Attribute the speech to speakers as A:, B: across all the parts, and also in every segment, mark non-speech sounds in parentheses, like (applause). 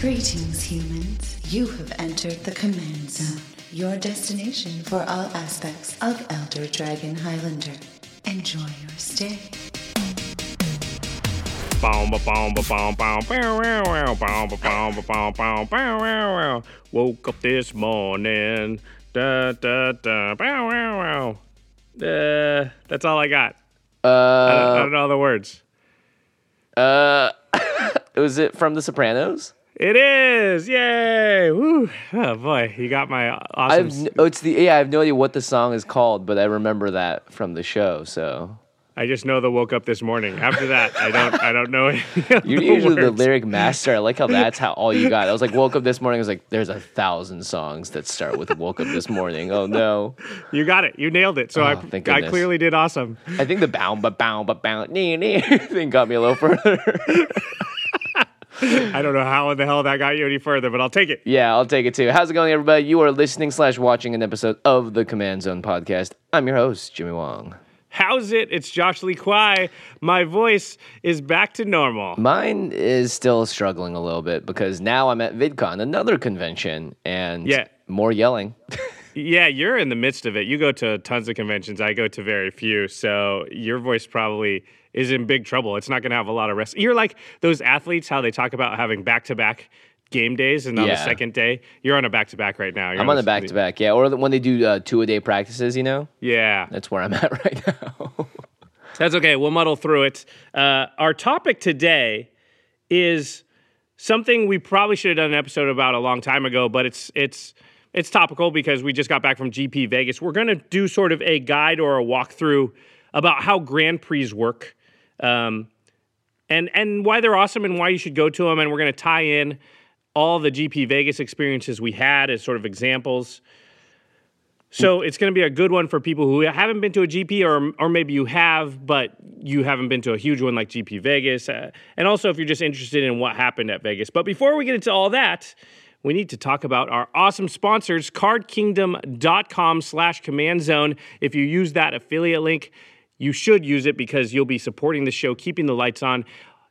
A: Greetings, humans. You have entered the command zone, your destination for all aspects of Elder Dragon Highlander. Enjoy your stay.
B: Boom, ba, boom, ba, boom, boom, bow, wow, wow, boom, ba, boom, ba, boom, boom, bow, wow, wow. Woke up this morning. Da, da, da, bow, wow, wow. Uh, that's all I got. I, don't, I
C: Uh,
B: don't know the words.
C: uh, was it from The Sopranos?
B: It is. Yay. Woo. Oh, boy. You got my awesome.
C: I've oh, it's the yeah. I have no idea what the song is called, but I remember that from the show. So
B: I just know the woke up this morning. After that, I don't I don't know (laughs)
C: you're usually the lyric master. I like how that's how all you got. I was like, woke up this morning. I was like, there's a thousand songs that start with "woke up this morning." Oh no!
B: You got it. You nailed it. So oh, I,
C: Oh, thank
B: I clearly did awesome.
C: I think the bound but bound but bound nee nee (laughs) thing got me a little further. (laughs) (laughs)
B: I don't know how in the hell that got you any further, but I'll take it.
C: yeah, I'll take it too. How's it going, everybody? You are listening slash watching an episode of the Command Zone podcast. I'm your host, Jimmy Wong.
B: How's it? It's Josh Lee Kwai. My voice is back to normal.
C: Mine is still struggling a little bit because now I'm at VidCon, another convention, and
B: Yeah.
C: more yelling. (laughs)
B: Yeah, you're in the midst of it. You go to tons of conventions. I go to very few. So your voice probably is in big trouble. It's not going to have a lot of rest. You're like those athletes, how they talk about having back to back game days, and on the second day, you're on a back to back right now. You're
C: I'm on
B: the-
C: the back to back, yeah. Or the- when they do uh, two a day practices, you know,
B: Yeah.
C: that's where I'm at (laughs) right now.
B: That's okay. We'll muddle through it. Uh, our topic today is something we probably should have done an episode about a long time ago, but it's it's it's topical because we just got back from GP Vegas. We're going to do sort of a guide or a walkthrough about how Grand Prix work, um, and and why they're awesome and why you should go to them. And we're going to tie in all the GP Vegas experiences we had as sort of examples. So it's going to be a good one for people who haven't been to a GP, or or maybe you have, but you haven't been to a huge one like GP Vegas, uh, and also if you're just interested in what happened at Vegas. But before we get into all that, we need to talk about our awesome sponsors, CardKingdom.com/slash Command Zone. If you use that affiliate link, you should use it because you'll be supporting the show, keeping the lights on.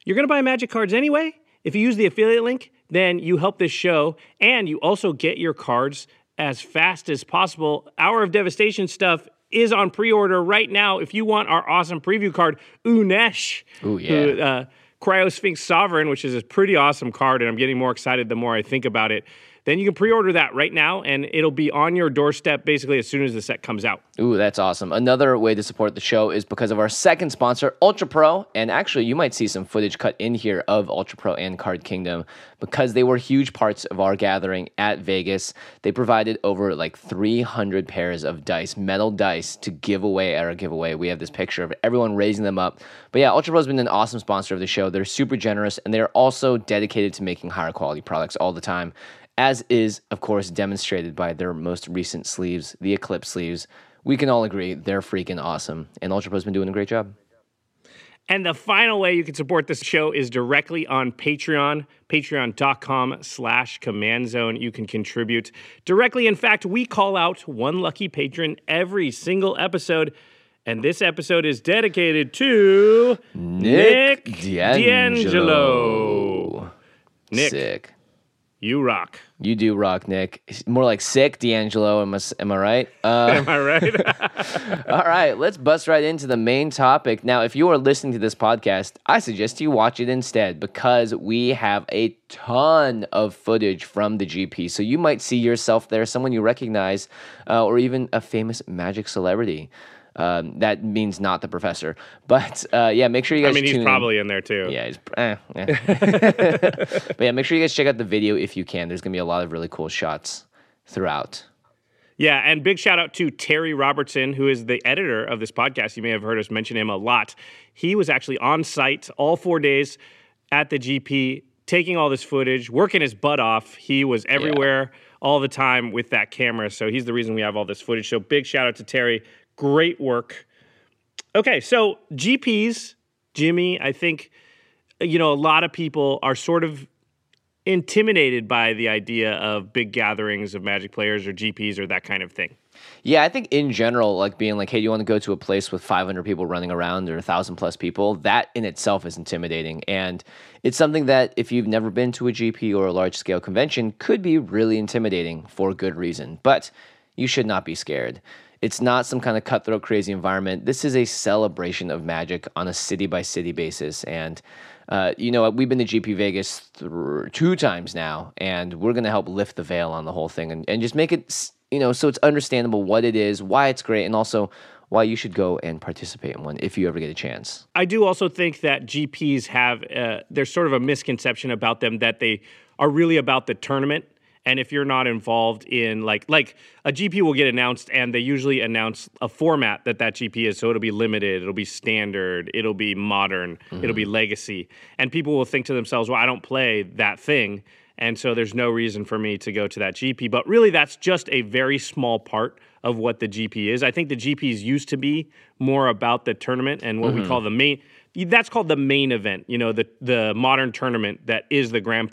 B: You're going to buy Magic cards anyway. If you use the affiliate link, then you help this show, and you also get your cards as fast as possible. Hour of Devastation stuff is on pre-order right now. If you want our awesome preview card, Unesh,
C: Ooh,
B: who,
C: yeah.
B: uh, Criosphinx Sovereign, which is a pretty awesome card, and I'm getting more excited the more I think about it. Then you can pre-order that right now, and it'll be on your doorstep basically as soon as the set comes out.
C: Ooh, that's awesome. Another way to support the show is because of our second sponsor, Ultra Pro. And actually, you might see some footage cut in here of Ultra Pro and Card Kingdom because they were huge parts of our gathering at Vegas. They provided over like 300 pairs of dice, metal dice, to give away at our giveaway. We have this picture of everyone raising them up. But yeah, Ultra Pro has been an awesome sponsor of the show. They're super generous and they're also dedicated to making higher quality products all the time as is, of course, demonstrated by their most recent sleeves, the Eclipse sleeves. We can all agree they're freaking awesome, and Ultra Pro's been doing a great job.
B: And the final way you can support this show is directly on Patreon, patreon.com slash command zone. You can contribute directly. In fact, we call out one lucky patron every single episode. And this episode is dedicated to
C: Nick
B: D'Angelo. Nick,
C: Sick.
B: You rock.
C: You do rock, Nick. More like sick, D'Angelo. Am I, am I right? Uh,
B: Am I right? (laughs)
C: all right, let's bust right into the main topic. Now, if you are listening to this podcast, I suggest you watch it instead because we have a ton of footage from the GP. So you might see yourself there, someone you recognize, uh, or even a famous magic celebrity. Um, that means not the professor, but uh, yeah, make sure you guys.
B: I mean, he's
C: in.
B: probably in there too.
C: Yeah, he's, eh, eh. (laughs) (laughs) but yeah, make sure you guys check out the video if you can. There's gonna be a lot of really cool shots throughout.
B: Yeah, and big shout out to Terry Robertson, who is the editor of this podcast. You may have heard us mention him a lot. He was actually on site all four days at the GP, taking all this footage, working his butt off. He was everywhere all the time with that camera. So he's the reason we have all this footage. So big shout out to Terry. Great work. Okay, so GPs, Jimmy, I think, you know, a lot of people are sort of intimidated by the idea of big gatherings of Magic players or GPs or that kind of thing.
C: Yeah, I think in general, like being like, hey, do you want to go to a place with 500 people running around or 1,000 plus people? That in itself is intimidating. And it's something that, if you've never been to a GP or a large scale convention, could be really intimidating for good reason. But you should not be scared. It's not some kind of cutthroat, crazy environment. This is a celebration of magic on a city by city basis. And, uh, you know, we've been to GP Vegas th- two times now, and we're going to help lift the veil on the whole thing and, and just make it, you know, so it's understandable what it is, why it's great, and also why you should go and participate in one if you ever get a chance.
B: I do also think that GPs have, uh, there's sort of a misconception about them that they are really about the tournament and if you're not involved in like like a GP will get announced and they usually announce a format that that GP is. So it'll be limited it'll be standard it'll be modern mm-hmm. it'll be legacy. And people will think to themselves well I don't play that thing. And so there's no reason for me to go to that GP but really that's just a very small part of what the GP is. I think the GPs used to be more about the tournament and what mm-hmm. we call the main that's called the main event you know the the modern tournament that is the Grand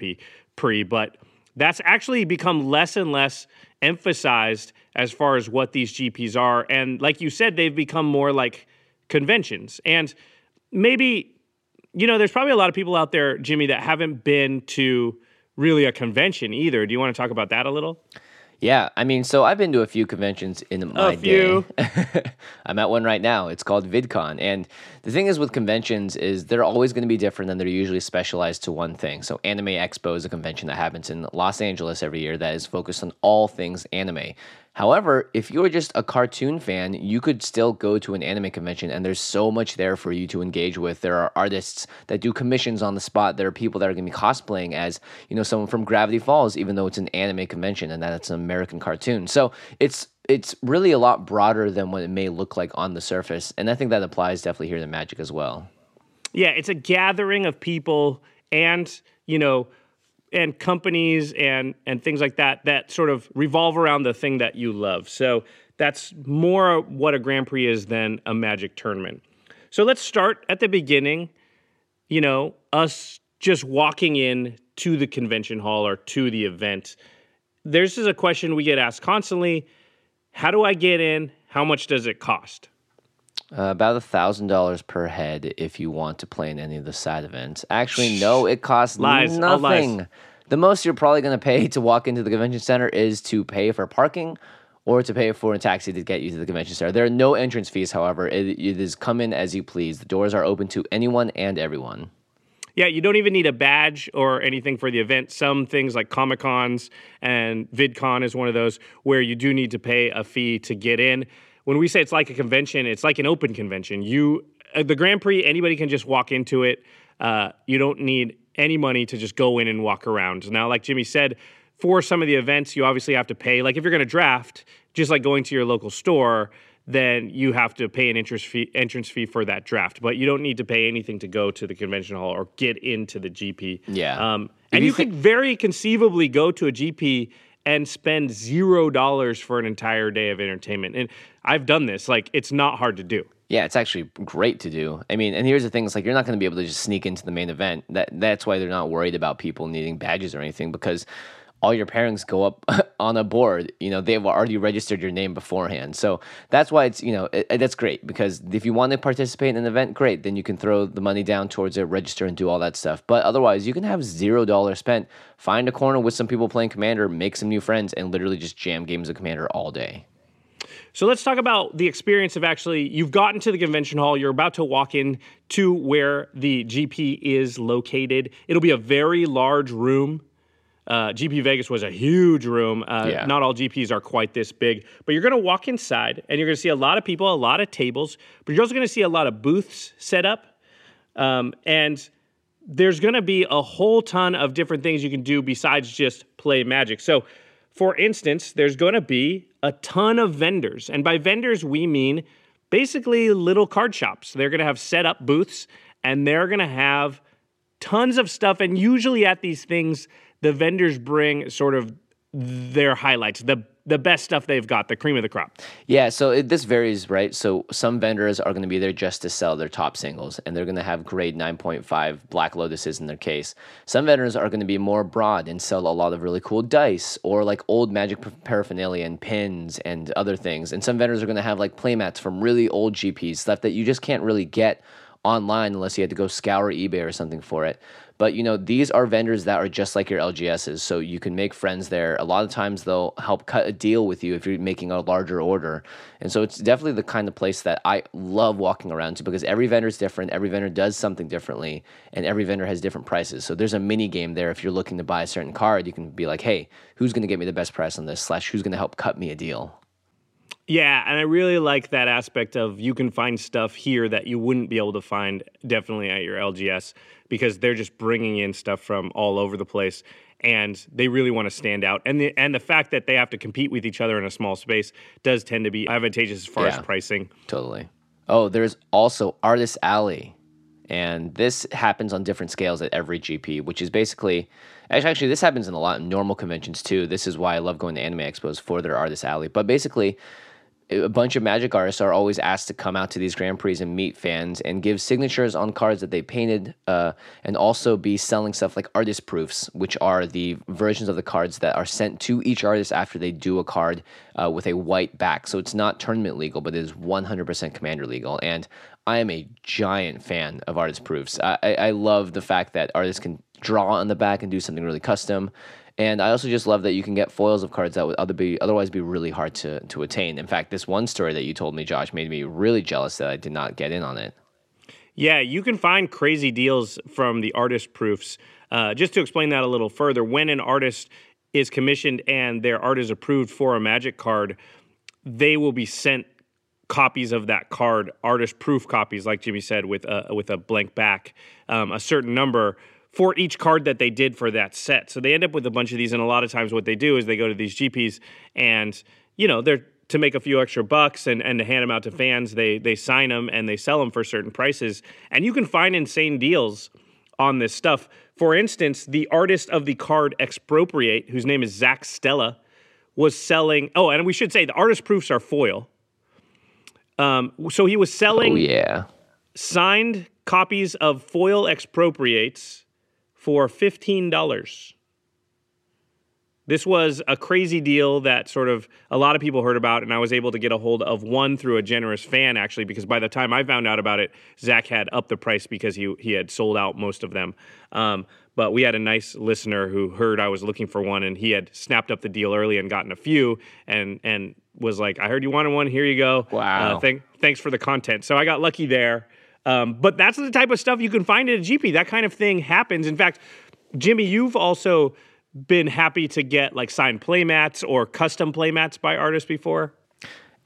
B: Prix but that's actually become less and less emphasized as far as what these GPs are. And like you said, they've become more like conventions. And maybe, you know, there's probably a lot of people out there, Jimmy, that haven't been to really a convention either. Do you want to talk about that a little?
C: Yeah, I mean, so I've been to a few conventions in my
B: a few.
C: day. (laughs) I'm at one right now. It's called VidCon, and the thing is with conventions is they're always going to be different and they're usually specialized to one thing. So Anime Expo is a convention that happens in Los Angeles every year that is focused on all things anime. However, if you're just a cartoon fan, you could still go to an anime convention and there's so much there for you to engage with. There are artists that do commissions on the spot. There are people that are going to be cosplaying as, you know, someone from Gravity Falls even though it's an anime convention and that it's an American cartoon. So, it's it's really a lot broader than what it may look like on the surface, and I think that applies definitely here to Magic as well.
B: Yeah, it's a gathering of people and, you know, and companies and and things like that that sort of revolve around the thing that you love. So that's more what a Grand Prix is than a Magic tournament. So let's start at the beginning. You know, us just walking in to the convention hall or to the event. This is a question we get asked constantly. How do I get in? How much does it cost?
C: Uh, about a thousand dollars per head if you want to play in any of the side events. Actually, no, it costs
B: lies,
C: nothing. The most you're probably going to pay to walk into the convention center is to pay for parking or to pay for a taxi to get you to the convention center. There are no entrance fees, however. it, it is come in as you please. The doors are open to anyone and everyone.
B: Yeah, you don't even need a badge or anything for the event. Some things like Comic Cons and VidCon is one of those where you do need to pay a fee to get in when we say it's like a convention, it's like an open convention. You uh, the Grand Prix, anybody can just walk into it. Uh, you don't need any money to just go in and walk around. Now, like Jimmy said, for some of the events, you obviously have to pay. Like if you're going to draft, just like going to your local store, then you have to pay an entrance fee, entrance fee for that draft. But you don't need to pay anything to go to the convention hall or get into the GP.
C: Yeah.
B: Um, and you, you th- could very conceivably go to a GP and spend zero dollars for an entire day of entertainment. And I've done this. Like, it's not hard to do.
C: Yeah, it's actually great to do. I mean, and here's the thing: it's like you're not going to be able to just sneak into the main event. That that's why they're not worried about people needing badges or anything because all your pairings go up (laughs) on a board. You know, they've already registered your name beforehand. So that's why it's, you know, it, it, that's great because if you want to participate in an event, great. Then you can throw the money down towards it, register, and do all that stuff. But otherwise, you can have zero dollars spent, find a corner with some people playing Commander, make some new friends, and literally just jam games of Commander all day.
B: So let's talk about the experience of actually you've gotten to the convention hall, you're about to walk in to where the GP is located. It'll be a very large room uh, GP Vegas was a huge room. Uh, yeah. Not all GPs are quite this big, but you're going to walk inside and you're going to see a lot of people, a lot of tables, but you're also going to see a lot of booths set up. Um, and there's going to be a whole ton of different things you can do besides just play magic. So, for instance, there's going to be a ton of vendors. And by vendors, we mean basically little card shops. They're going to have set up booths and they're going to have tons of stuff. And usually at these things, the vendors bring sort of their highlights, the the best stuff they've got, the cream of the crop.
C: Yeah, so it, this varies, right? So some vendors are going to be there just to sell their top singles, and they're going to have grade 9.5 Black Lotuses in their case. Some vendors are going to be more broad and sell a lot of really cool dice or like old magic paraphernalia and pins and other things. And some vendors are going to have like playmats from really old GPs, stuff that you just can't really get online unless you had to go scour eBay or something for it. But you know, these are vendors that are just like your LGSs, so you can make friends there. A lot of times they'll help cut a deal with you if you're making a larger order. And so it's definitely the kind of place that I love walking around to because every vendor is different, every vendor does something differently, and every vendor has different prices. So there's a mini game there if you're looking to buy a certain card, you can be like, "Hey, who's going to get me the best price on this?" slash who's going to help cut me a deal.
B: Yeah, and I really like that aspect of you can find stuff here that you wouldn't be able to find definitely at your LGS because they're just bringing in stuff from all over the place and they really want to stand out. And the and the fact that they have to compete with each other in a small space does tend to be advantageous as far yeah, as pricing.
C: Totally. Oh, there's also Artist Alley. And this happens on different scales at every GP, which is basically actually, actually this happens in a lot of normal conventions too. This is why I love going to anime expos for their Artist Alley. But basically a bunch of magic artists are always asked to come out to these grand prix and meet fans and give signatures on cards that they painted uh, and also be selling stuff like artist proofs which are the versions of the cards that are sent to each artist after they do a card uh, with a white back. So it's not tournament legal but it is 100% commander legal. And i am a giant fan of artist proofs. I, I love the fact that artists can draw on the back and do something really custom and I also just love that you can get foils of cards that would other be, otherwise be really hard to, to attain. In fact, this one story that you told me, Josh, made me really jealous that I did not get in on it.
B: Yeah, you can find crazy deals from the artist proofs. Uh, just to explain that a little further, when an artist is commissioned and their art is approved for a magic card, they will be sent copies of that card, artist proof copies, like Jimmy said, with a with a blank back, um, a certain number for each card that they did for that set. So they end up with a bunch of these, and a lot of times what they do is they go to these GPs and you know they're to make a few extra bucks and, and to hand them out to fans. They they sign them and they sell them for certain prices, and you can find insane deals on this stuff. For instance, the artist of the card Expropriate, whose name is Zach Stella, was selling. Oh, and we should say the artist proofs are foil. Um, so he was selling.
C: Oh yeah.
B: Signed copies of foil expropriates for $15. This was a crazy deal that sort of a lot of people heard about, and I was able to get a hold of one through a generous fan actually, because by the time I found out about it, Zach had upped the price because he he had sold out most of them. Um, but we had a nice listener who heard I was looking for one, and he had snapped up the deal early and gotten a few, and and was like, "I heard you wanted one. Here you go.
C: Wow.
B: Uh, th- thanks for the content." So I got lucky there. Um, but that's the type of stuff you can find at a GP. That kind of thing happens. In fact, Jimmy, you've also been happy to get like signed playmats or custom playmats by artists before.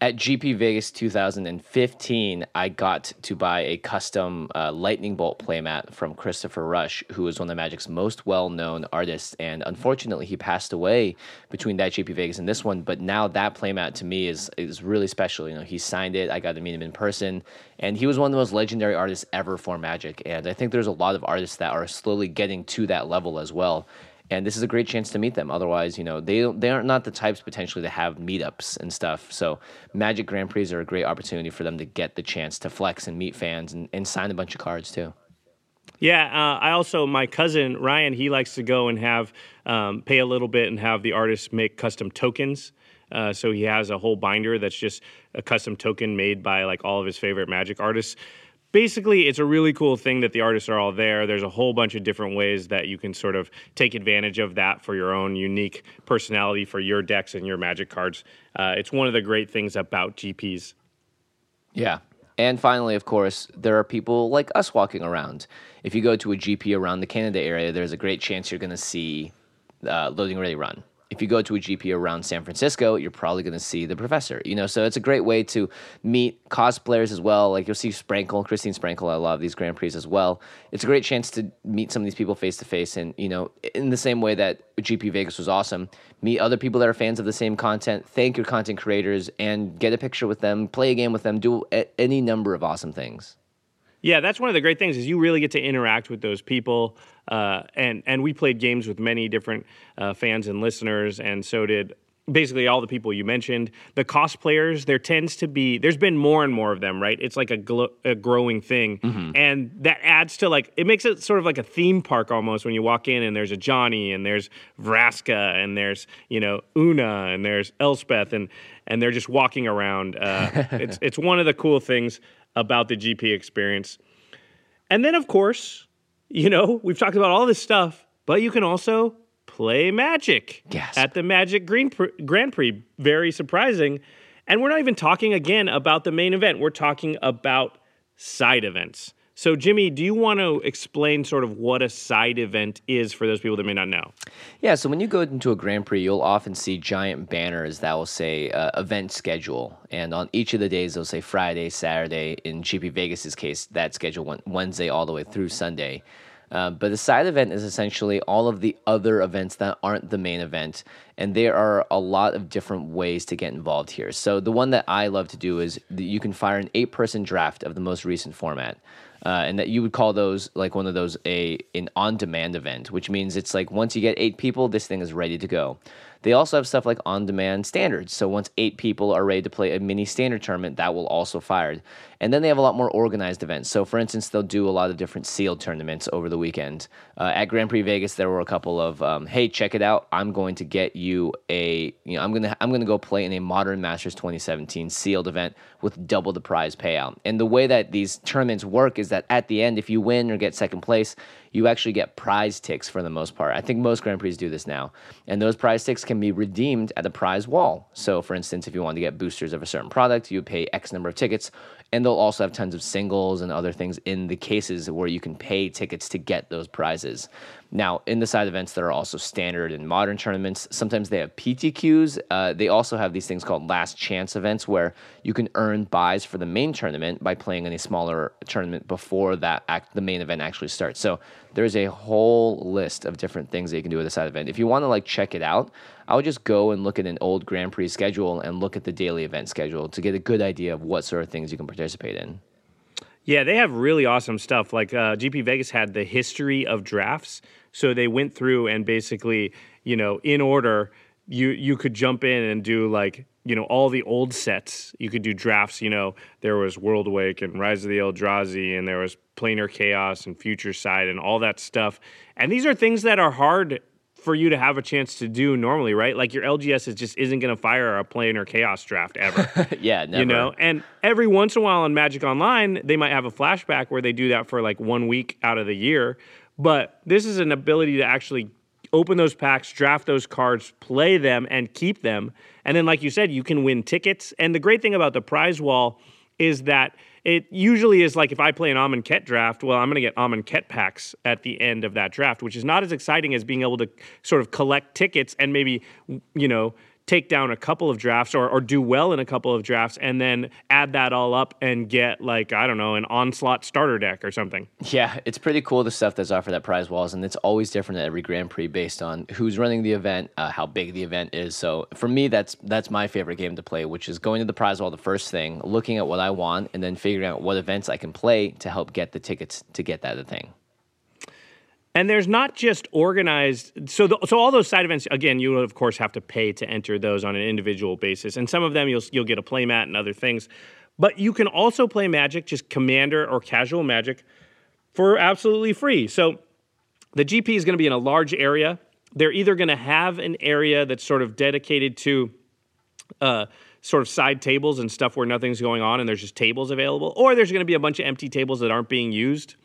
C: At GP Vegas 2015, I got to buy a custom uh, lightning bolt playmat from Christopher Rush, who is one of Magic's most well-known artists. And unfortunately, he passed away between that GP Vegas and this one. But now that playmat to me is is really special. You know, he signed it. I got to meet him in person, and he was one of the most legendary artists ever for Magic. And I think there's a lot of artists that are slowly getting to that level as well and this is a great chance to meet them. Otherwise, you know, they they are not the types potentially to have meetups and stuff. So Magic Grand Prix are a great opportunity for them to get the chance to flex and meet fans and, and sign a bunch of cards too.
B: Yeah, uh, I also my cousin Ryan he likes to go and have um, pay a little bit and have the artists make custom tokens. Uh, so he has a whole binder that's just a custom token made by like all of his favorite magic artists basically it's a really cool thing that the artists are all there. There's a whole bunch of different ways that you can sort of take advantage of that for your own unique personality for your decks and your magic cards. Uh, it's one of the great things about gps
C: yeah. And finally of course there are people like us walking around. If you go to a gp around the canada area there's a great chance you're going to see uh, loading ready run if you go to a GP around San Francisco, you're probably going to see the professor. You know, so it's a great way to meet cosplayers as well. Like you'll see Sprankle, Christine Sprankle. I love these Grand Prix as well. It's a great chance to meet some of these people face to face, and you know, in the same way that GP Vegas was awesome, meet other people that are fans of the same content. Thank your content creators and get a picture with them, play a game with them, do any number of awesome things.
B: Yeah, that's one of the great things is you really get to interact with those people, uh, and and we played games with many different uh, fans and listeners, and so did basically all the people you mentioned. The cosplayers, there tends to be, there's been more and more of them, right? It's like a, gl- a growing thing.
C: Mm-hmm.
B: And that adds to like, it makes it sort of like a theme park almost when you walk in and there's a Johnny and there's Vraska and there's, you know, Una and there's Elspeth and, and they're just walking around. Uh, (laughs) it's, it's one of the cool things about the GP experience. And then, of course, you know, we've talked about all this stuff, but you can also play Magic
C: Gasp.
B: at the Magic Green Pr- Grand Prix. Very surprising. And we're not even talking again about the main event. We're talking about side events. So, Jimmy, do you want to explain sort of what a side event is for those people that may not know?
C: Yeah, so when you go into a Grand Prix, you'll often see giant banners that will say uh, event schedule. And on each of the days, they'll say Friday, Saturday. In GP Vegas's case, that schedule went Wednesday all the way through Sunday. Uh, but the side event is essentially all of the other events that aren't the main event. And there are a lot of different ways to get involved here. So the one that I love to do is you can fire an eight person draft of the most recent format. Uh, and that you would call those like one of those a an on demand event, which means it's like once you get eight people, this thing is ready to go. They also have stuff like on demand standards. So once eight people are ready to play a mini standard tournament, that will also fire. And then they have a lot more organized events. So for instance, they'll do a lot of different sealed tournaments over the weekend. Uh, at Grand Prix Vegas, there were a couple of um, hey, check it out. I'm going to get you a you know I'm gonna I'm gonna go play in a Modern Masters 2017 sealed event with double the prize payout. And the way that these tournaments work is that at the end, if you win or get second place, you actually get prize ticks for the most part. I think most Grand Prix do this now. And those prize ticks can be redeemed at the prize wall. So, for instance, if you want to get boosters of a certain product, you pay X number of tickets. And they'll also have tons of singles and other things in the cases where you can pay tickets to get those prizes. Now, in the side events, there are also standard and modern tournaments. Sometimes they have PTQs. Uh, they also have these things called last chance events where you can earn buys for the main tournament by playing in a smaller tournament before that act, the main event actually starts. So there's a whole list of different things that you can do at a side event. If you want to like check it out, I would just go and look at an old Grand Prix schedule and look at the daily event schedule to get a good idea of what sort of things you can participate in.
B: Yeah, they have really awesome stuff. Like uh, GP Vegas had the history of drafts, so they went through and basically, you know, in order, you you could jump in and do like you know all the old sets. You could do drafts. You know, there was Worldwake and Rise of the Eldrazi, and there was Planar Chaos and Future Sight and all that stuff. And these are things that are hard for you to have a chance to do normally, right? Like your LGS is just isn't going to fire a planar chaos draft ever. (laughs)
C: yeah, never.
B: You know, and every once in a while on Magic Online, they might have a flashback where they do that for like one week out of the year. But this is an ability to actually open those packs, draft those cards, play them, and keep them. And then, like you said, you can win tickets. And the great thing about the prize wall is that it usually is like if I play an Amonkhet draft, well, I'm going to get Amonkhet packs at the end of that draft, which is not as exciting as being able to sort of collect tickets and maybe, you know, take down a couple of drafts or, or do well in a couple of drafts and then add that all up and get like i don't know an onslaught starter deck or something
C: Yeah, it's pretty cool the stuff that's offered at prize walls, and it's always different at every Grand Prix based on who's running the event, uh, how big the event is. So for me, that's that's my favorite game to play, which is going to the prize wall the first thing, looking at what I want, and then figuring out what events I can play to help get the tickets to get that thing.
B: And there's not just organized. So, the, so all those side events, again, you of course have to pay to enter those on an individual basis. And some of them you'll you'll get a playmat and other things. But you can also play Magic, just Commander or casual Magic, for absolutely free. So, the GP is going to be in a large area. They're either going to have an area that's sort of dedicated to uh, sort of side tables and stuff where nothing's going on and there's just tables available, or there's going to be a bunch of empty tables that aren't being used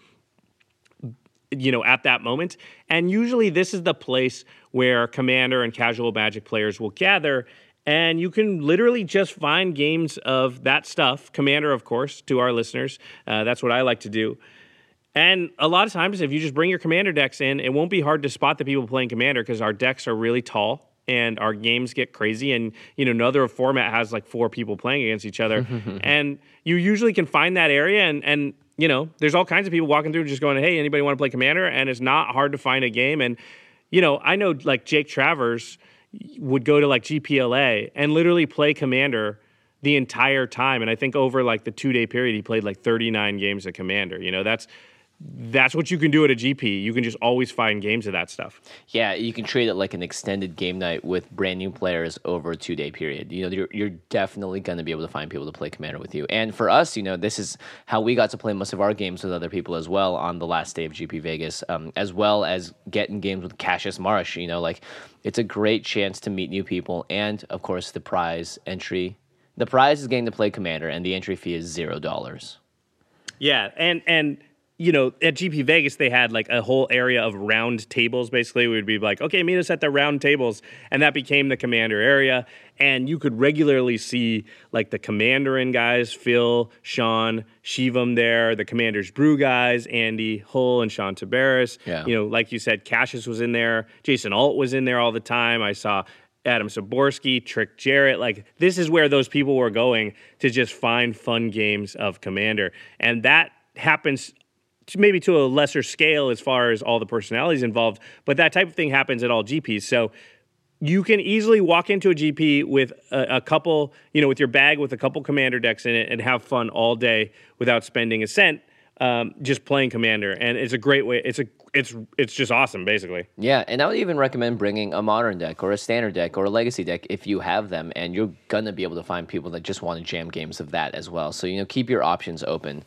B: you know at that moment. And usually this is the place where commander and casual magic players will gather and you can literally just find games of that stuff commander of course to our listeners. Uh, that's what i like to do. And a lot of times if you just bring your commander decks in it won't be hard to spot the people playing commander because our decks are really tall and our games get crazy and you know another format has like four people playing against each other. (laughs) And you usually can find that area and and you know there's all kinds of people walking through just going hey anybody want to play commander? And it's not hard to find a game. And you know i know like jake travers would go to like gpla and literally play commander the entire time. And i think over like the two day period he played like 39 games of commander. You know that's that's what you can do at a GP. You can just always find games of that stuff.
C: Yeah, you can treat it like an extended game night with brand new players over a two day period. You know, you're, you're definitely going to be able to find people to play Commander with you. And for us, you know, this is how we got to play most of our games with other people as well on the last day of GP Vegas, um, as well as getting games with Cassius Marsh. You know, like it's a great chance to meet new people. And of course, the prize entry. The prize is getting to play Commander, and the entry fee is zero dollars.
B: Yeah, and and you know, at GP Vegas, they had like a whole area of round tables. Basically, we would be like, okay, meet us at the round tables. And that became the commander area. And you could regularly see like the commander in guys, Phil, Sean, Shivam there, the commander's brew guys, Andy Hull and Sean Tabaris.
C: Yeah.
B: You know, like you said, Cassius was in there. Jason Alt was in there all the time. I saw Adam Styborski, Trick Jarrett. Like, this is where those people were going to just find fun games of Commander. And that happens maybe to a lesser scale as far as all the personalities involved, but that type of thing happens at all GPs. So you can easily walk into a GP with a, a, couple, you know, with your bag with a couple commander decks in it and have fun all day without spending a cent. Um, just playing commander, and it's a great way. It's a it's it's just awesome, basically.
C: Yeah, and I would even recommend bringing a modern deck or a standard deck or a legacy deck if you have them, and you're gonna be able to find people that just want to jam games of that as well. So you know, keep your options open.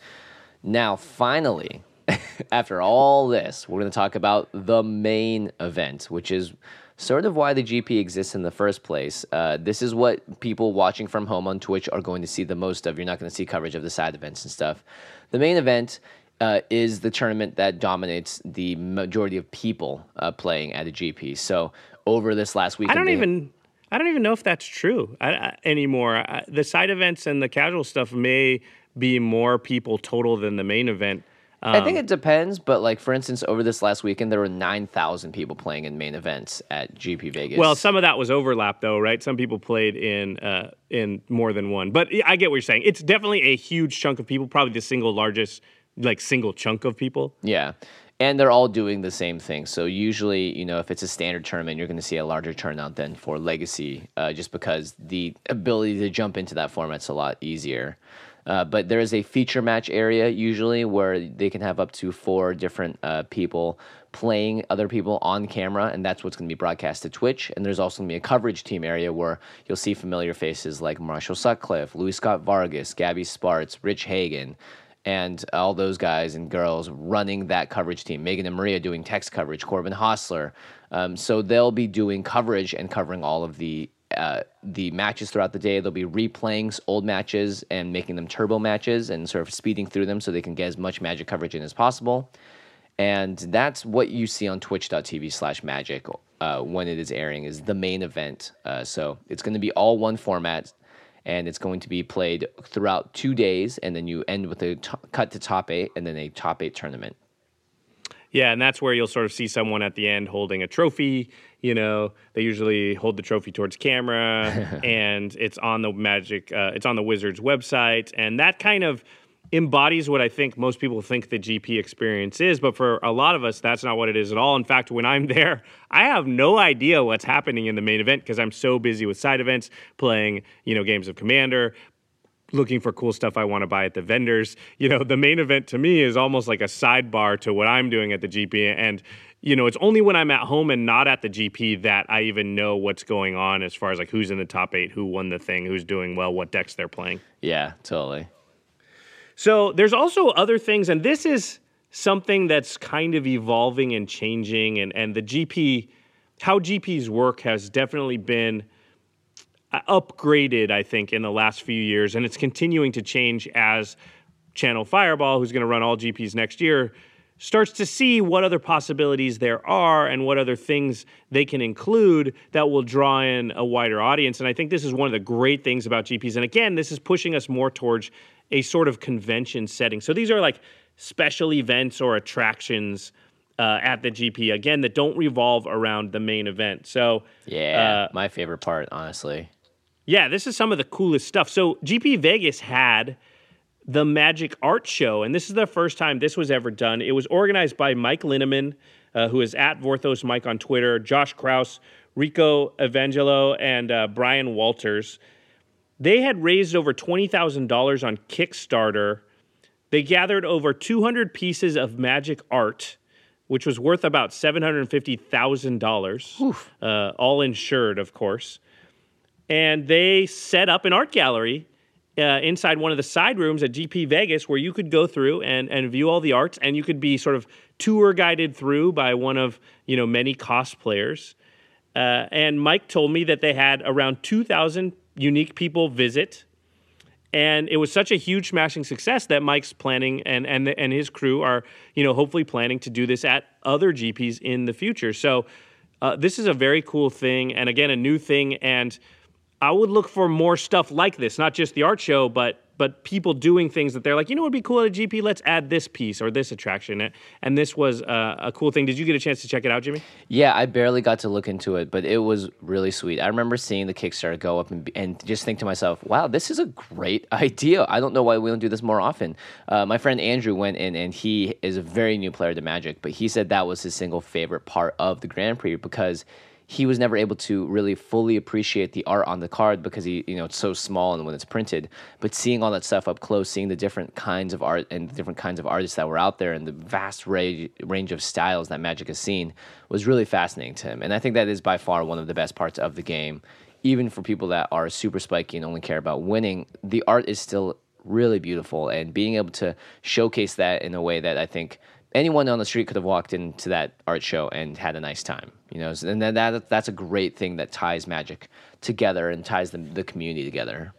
C: Now, finally, (laughs) after all this, we're going to talk about the main event, which is sort of why the GP exists in the first place. Uh, this is what people watching from home on Twitch are going to see the most of. You're not going to see coverage of the side events and stuff. The main event uh, is the tournament that dominates the majority of people uh, playing at a GP. So over this last week,
B: I don't even. I don't even know if that's true I, I, anymore. the side events and the casual stuff may be more people total than the main event.
C: Um, I think um, it depends, but like for instance, over this last weekend, there were nine thousand people playing in main events at GP Vegas.
B: Well, some of that was overlap, though, right? Some people played in uh, in more than one, but I get what you're saying. It's definitely a huge chunk of people, probably the single largest, like single chunk of people.
C: Yeah, and they're all doing the same thing. So usually, you know, if it's a standard tournament, you're going to see a larger turnout than for Legacy, uh, just because the ability to jump into that format's a lot easier. Uh, but there is a feature match area usually where they can have up to four different uh, people playing other people on camera, and that's what's going to be broadcast to Twitch. And there's also going to be a coverage team area where you'll see familiar faces like Marshall Sutcliffe, Luis Scott Vargas, Gabby Spartz, Rich Hagon, and all those guys and girls running that coverage team. Megan and Maria doing text coverage, Corbin Hostler. Um, so they'll be doing coverage and covering all of the uh, the matches throughout the day. They'll be replaying old matches and making them turbo matches and sort of speeding through them so they can get as much magic coverage in as possible. And that's what you see on twitch.tv slash magic uh, when it is airing is the main event. Uh, so it's going to be all one format and it's going to be played throughout two days. And then you end with a t- cut to top eight and then a top eight tournament.
B: Yeah, and that's where you'll sort of see someone at the end holding a trophy. You know, they usually hold the trophy towards camera, (laughs) and it's on the Magic, uh, it's on the Wizards website, and that kind of embodies what I think most people think the GP experience is. But for a lot of us, that's not what it is at all. In fact, when I'm (laughs) there, I have no idea what's happening in the main event because I'm so busy with side events, playing, you know, games of Commander, looking for cool stuff I want to buy at the vendors. You know, the main event to me is almost like a sidebar to what I'm doing at the GP. And, you know, it's only when I'm at home and not at the GP that I even know what's going on as far as like who's in the top eight, who won the thing, who's doing well, what decks they're playing.
C: Yeah, totally.
B: So there's also other things, and this is something that's kind of evolving and changing. And, and the GP, how GPs work has definitely been uh, upgraded, I think, in the last few years, and it's continuing to change as Channel Fireball, who's going to run all GPs next year, starts to see what other possibilities there are and what other things they can include that will draw in a wider audience. And I think this is one of the great things about GPs. And again, this is pushing us more towards a sort of convention setting. So these are like special events or attractions. Uh, at the GP again that don't revolve around the main event. So
C: yeah, uh, my favorite part, honestly.
B: Yeah, this is some of the coolest stuff. So GP Vegas had the Magic Art Show, and this is the first time this was ever done. It was organized by Mike Linneman, uh, who is at Vorthos Mike on Twitter, Josh Kraus, Rico Evangelo, and uh, Brian Walters. They had raised over $20,000 on Kickstarter They gathered over 200 pieces of magic art, which was worth about $750,000, uh, all insured, of course. And they set up an art gallery uh, inside one of the side rooms at GP Vegas where you could go through and, and view all the arts and you could be sort of tour guided through by one of you know many cosplayers. Uh, and Mike told me that they had around 2,000 unique people visit. And it was such a huge smashing success that Mike's planning and, and, and his crew are, you know, hopefully planning to do this at other GPs in the future. So uh, this is a very cool thing. And again, a new thing. And I would look for more stuff like this, not just the art show, but but people doing things that they're like, you know, what would be cool at a GP. Let's add this piece or this attraction, and this was uh, a cool thing. Did you get a chance to check it out, Jimmy?
C: Yeah, I barely got to look into it, but it was really sweet. I remember seeing the Kickstarter go up and, and just think to myself, wow, this is a great (laughs) idea. I don't know why we don't do this more often. Uh, my friend Andrew went in, and he is a very new player to Magic, but he said that was his single favorite part of the Grand Prix because he was never able to really fully appreciate the art on the card because he, you know, it's so small and when it's printed. But seeing all that stuff up close, seeing the different kinds of art and the different kinds of artists that were out there and the vast range range of styles that Magic has seen was really fascinating to him. And I think that is by far one of the best parts of the game. Even for people that are super spiky and only care about winning, the art is still really beautiful and being able to showcase that in a way that I think anyone on the street could have walked into that art show and had a nice time. You know, and then that that's a great thing that ties magic together and ties the, the community together.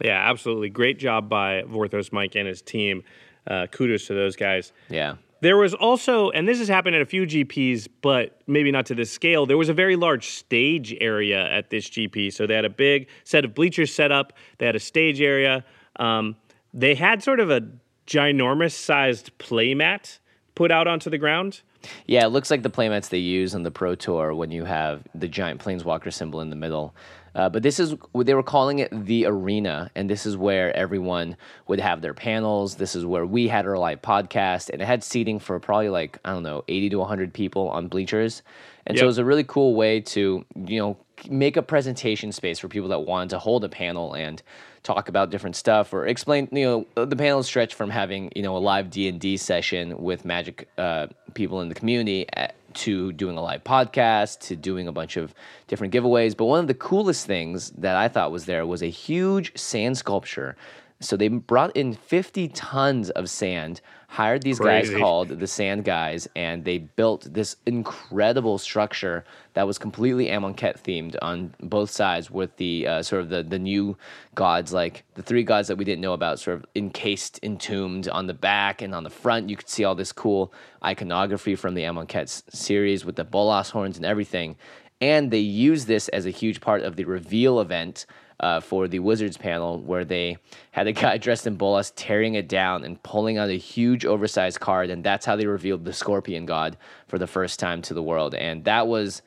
B: Yeah, absolutely. Great job by Vorthos Mike and his team. Uh, kudos to those guys.
C: Yeah.
B: There was also, and this has happened at a few GPs, but maybe not to this scale. There was a very large stage area at this GP. So they had a big set of bleachers set up. They had a stage area. Um, they had sort of a ginormous sized playmat put out onto the ground.
C: Yeah, it looks like the playmats they use on the Pro Tour when you have the giant Planeswalker symbol in the middle. Uh, but this is they were calling it the arena, and this is where everyone would have their panels. This is where we had our live podcast, and it had seating for probably like I don't know, eighty to one hundred people on bleachers. And yep. so it was a really cool way to you know make a presentation space for people that wanted to hold a panel and talk about different stuff or explain you know the panel stretch from having you know a live d&d session with magic uh, people in the community at, uh, to doing a live podcast to doing a bunch of different giveaways. But one of the coolest things that i thought was there was a huge sand sculpture. So they brought in 50 tons of sand, hired these Crazy. guys called the Sand Guys, and they built this incredible structure that was completely Amonkhet themed on both sides, with the uh, sort of the the new gods, like the three gods that we didn't know about, sort of encased, entombed on the back and on the front. You could see all this cool iconography from the Amonkhet series with the Bolas horns and everything. And they use this as a huge part of the reveal event uh, for the Wizards panel where they had a guy (laughs) dressed in Bolas tearing it down and pulling out a huge oversized card, and that's how they revealed the Scorpion God for the first time to the world, and that was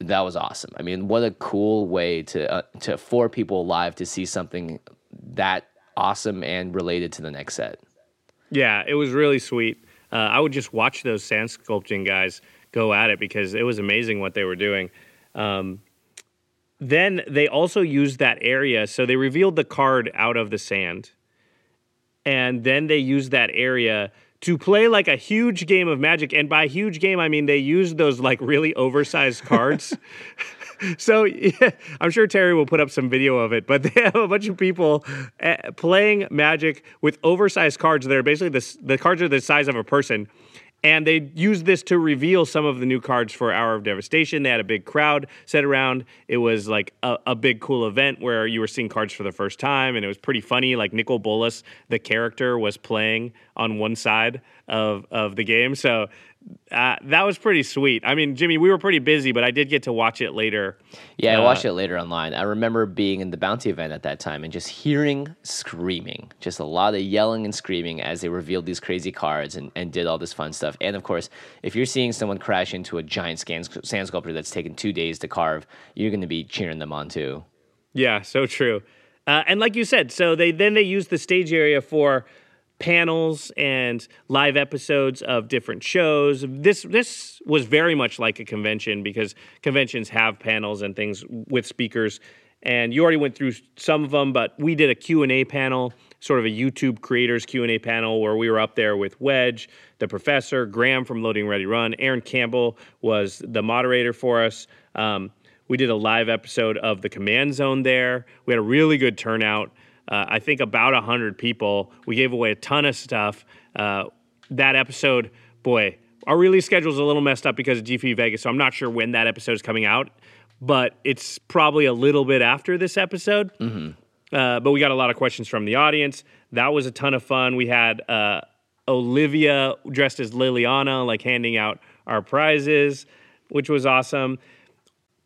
C: that was awesome. I mean, what a cool way to uh, to for people live to see something that awesome and related to the next set.
B: Yeah, it was really sweet. Uh, I would just watch those sand sculpting guys go at it because it was amazing what they were doing. Um, then they also used that area. So they revealed the card out of the sand. And then they used that area to play like a huge game of magic. And by huge game, I mean they used those like really oversized cards. (laughs) so yeah, I'm sure Terry will put up some video of it, but (laughs) they have a bunch of people uh, playing magic with oversized cards that are basically the, the cards are the size of a person and they used this to reveal some of the new cards for Hour of Devastation. They had a big crowd set around. It was like a, a, big, cool event where you were seeing cards for the first time, and it was pretty funny. Like Nicol Bolas, the character, was playing on one side of, of the game. So uh, that was pretty sweet. I mean, Jimmy, we were pretty busy, but I did get to watch it later.
C: Yeah, uh, I watched it later online. I remember being in the bounty event at that time and just hearing screaming, just a lot of yelling and screaming as they revealed these crazy cards and, and did all this fun stuff. And of course, if you're seeing someone crash into a giant sand, sculpture that's taken two days to carve, you're going to be cheering them on too.
B: Yeah, so true. Uh, and like you said, so they then they used the stage area for panels and live episodes of different shows. This this was very much like a convention because conventions have panels and things with speakers. And you already went through some of them, but we did a Q&A panel sort of a YouTube creators Q&A panel where we were up there with Wedge, the professor, Graham from Loading Ready Run, Aaron Campbell was the moderator for us. Um, we did a live episode of the Command Zone there. We had a really good turnout. Uh, I think about 100 people. We gave away a ton of stuff. Uh, that episode, boy, our release schedule is a little messed up because of GP Vegas, so I'm not sure when that episode is coming out, but it's probably a little bit after this episode. Uh, but we got a lot of questions from the audience. That was a ton of fun. We had uh, Olivia dressed as Liliana, like handing out our prizes, which was awesome.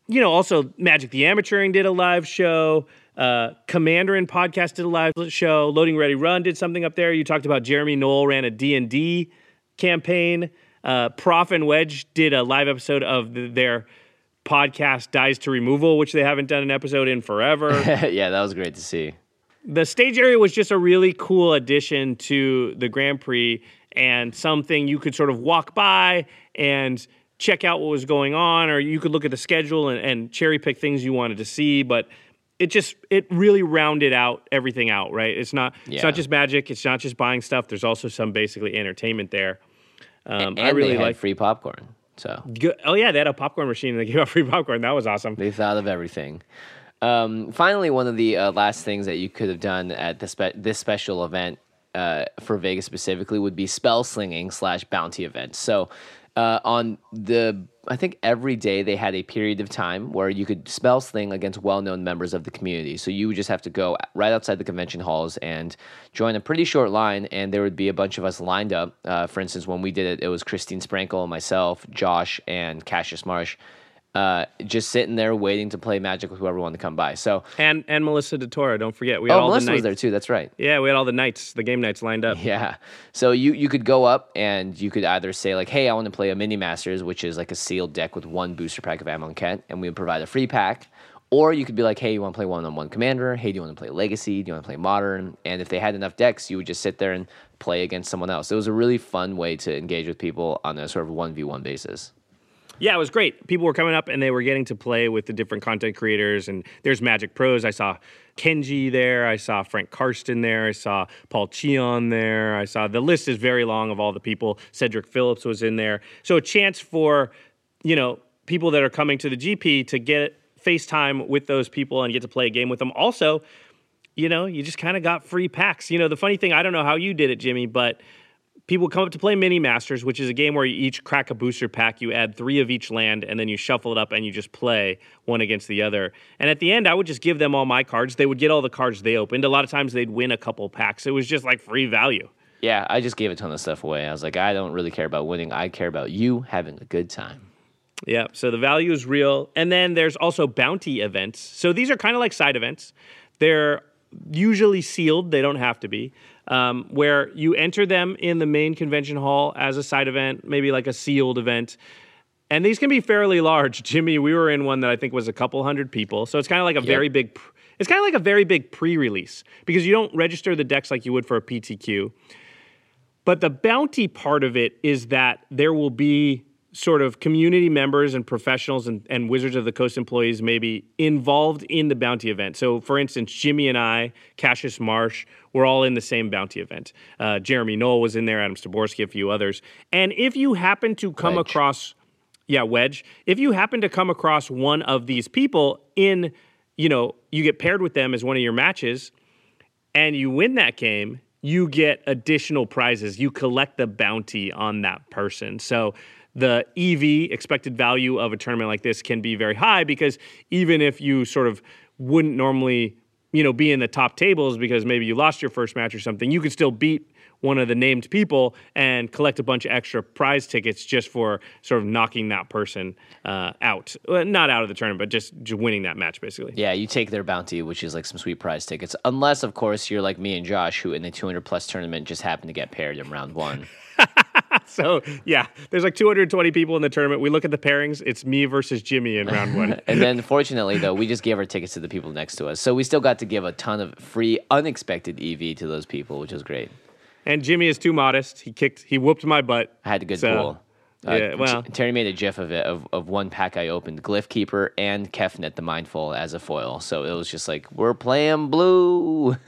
B: You know, also Magic the Amateuring did a live show. Uh, Commander and Podcast did a live show. Loading Ready Run did something up there. You talked about Jeremy Knoll ran a D&D campaign. Uh, Prof and Wedge did a live episode of the, their podcast Dies to Removal, which they haven't done an episode in forever (laughs)
C: yeah, that was great to see.
B: the stage area was just a really cool addition to the Grand Prix and something you could sort of walk by and check out what was going on, or you could look at the schedule and, and cherry pick things you wanted to see. But it just it really rounded out everything out, right? It's not it's not just magic, it's not just buying stuff. There's also some basically entertainment there. Um,
C: and
B: I really like.
C: free popcorn. So
B: Good. Oh yeah, they had a popcorn machine and they (laughs) gave out free popcorn. That was awesome.
C: They thought of everything. Um, finally, one of the uh, last things that you could have done at this, spe- this special event uh, for Vegas specifically would be spell slinging slash bounty events. So uh, on the, I think every day they had a period of time where you could spell sling against well-known members of the community. So you would just have to go right outside the convention halls and join a pretty short line, and there would be a bunch of us lined up. Uh, for instance, when we did it, it was Christine Sprankle, myself, Josh, and Cassius Marsh uh, just sitting there waiting to play Magic with whoever wanted to come by. So,
B: And and Melissa DeTora, don't forget. We had
C: oh,
B: all
C: Melissa
B: the
C: was
B: nights.
C: there too. That's right.
B: Yeah, we had all the nights, the game nights lined up.
C: Yeah. So you you could go up and you could either say like, "Hey, I want to play a mini masters," which is like a sealed deck with one booster pack of Amonkhet, and we would provide a free pack. Or you could be like, "Hey, you want to play one on one commander? Hey, do you want to play legacy? Do you want to play modern?" And if they had enough decks, you would just sit there and play against someone else. It was a really fun way to engage with people on a sort of one v one basis.
B: Yeah, it was great. People were coming up and they were getting to play with the different content creators. And there's Magic Pros. I saw Kenji there. I saw Frank Karsten there. I saw Paul Cheon there. I saw the list is very long of all the people. Cedric Phillips was in there. So a chance for, you know, people that are coming to the GP to get FaceTime with those people and get to play a game with them. Also, you know, you just kind of got free packs. You know, the funny thing, I don't know how you did it, Jimmy, but people come up to play Mini Masters, which is a game where you each crack a booster pack. You add three of each land, and then you shuffle it up and you just play one against the other. And at the end, I would just give them all my cards. They would get all the cards they opened. A lot of times they'd win a couple packs. It was just like free value.
C: Yeah, I just gave a ton of stuff away. I was like, I don't really care about winning. I care about you having a good time.
B: Yeah, so the value is real. And then there's also bounty events. So these are kind of like side events. They're usually sealed, they don't have to be, um, where you enter them in the main convention hall as a side event, maybe like a sealed event. And these can be fairly large. (laughs) Jimmy, we were in one that I think was a couple hundred people. So it's kind of like a very big, pr- it's kind of like a very big pre release because you don't register the decks like you would for a PTQ. But the bounty part of it is that there will be sort of community members and professionals and, and Wizards of the Coast employees maybe involved in the bounty event. So, for instance, Jimmy and I, Cassius Marsh, we're all in the same bounty event. Uh, Jeremy Knoll was in there, Adam Styborski, a few others. And if you happen to come
C: Wedge.
B: across, yeah, Wedge, if you happen to come across one of these people in, you know, you get paired with them as one of your matches, and you win that game, you get additional prizes. You collect the bounty on that person. So the EV, expected value of a tournament like this, can be very high because even if you sort of wouldn't normally, you know, be in the top tables because maybe you lost your first match or something, you could still beat one of the named people and collect a bunch of extra prize tickets just for sort of knocking that person uh, out. Well, not out of the tournament, but just, just winning that match, basically.
C: Yeah, you take their bounty, which is like some sweet prize tickets. Unless, of course, you're like me and Josh, who in the 200 plus tournament just happened to get paired in round one. (laughs) (laughs)
B: So yeah, there's like 220 people in the tournament. We look at the pairings. It's me versus Jimmy in round one. (laughs)
C: and then, fortunately, though, we just gave our tickets to the people next to us. So we still got to give a ton of free, unexpected EV to those people, which was great.
B: and Jimmy is too modest. He kicked. He whooped my butt.
C: I had a good
B: So,
C: pool. Uh,
B: yeah, well-
C: Terry made a gif of it of, of one pack I opened, Glyph Keeper and Kefnet the Mindful as a foil. So it was just like we're playing blue. (laughs)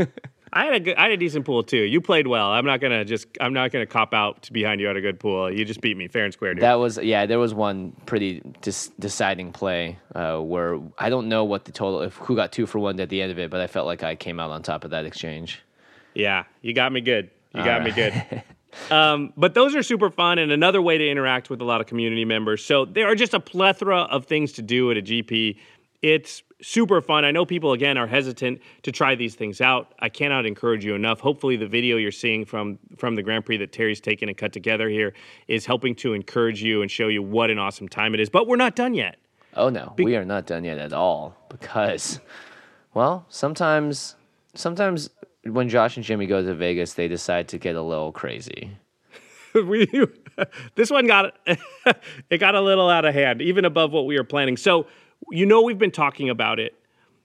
B: I had a good, I had a decent pool too. You played well. I'm not gonna just I'm not gonna cop out to behind you at a good pool. You just beat me fair and square, dude.
C: That was yeah. There was one pretty dis- deciding play uh, where I don't know what the total if who got two for one at the end of it, but I felt like I came out on top of that exchange.
B: yeah, you got me good. You got me good. (laughs) Um, but those are super fun and another way to interact with a lot of community members. So there are just a plethora of things to do at a GP. It's super fun. I know people again are hesitant to try these things out. I cannot encourage you enough. Hopefully the video you're seeing from from the Grand Prix that Terry's taken and cut together here is helping to encourage you and show you what an awesome time it is. But we're not done yet.
C: Oh no, we are not done yet at all because, well, sometimes sometimes when Josh and Jimmy go to Vegas, they decide to get a little crazy. (laughs)
B: we (laughs) this one got (laughs) it got a little out of hand, even above what we were planning. So you know we've been talking about it.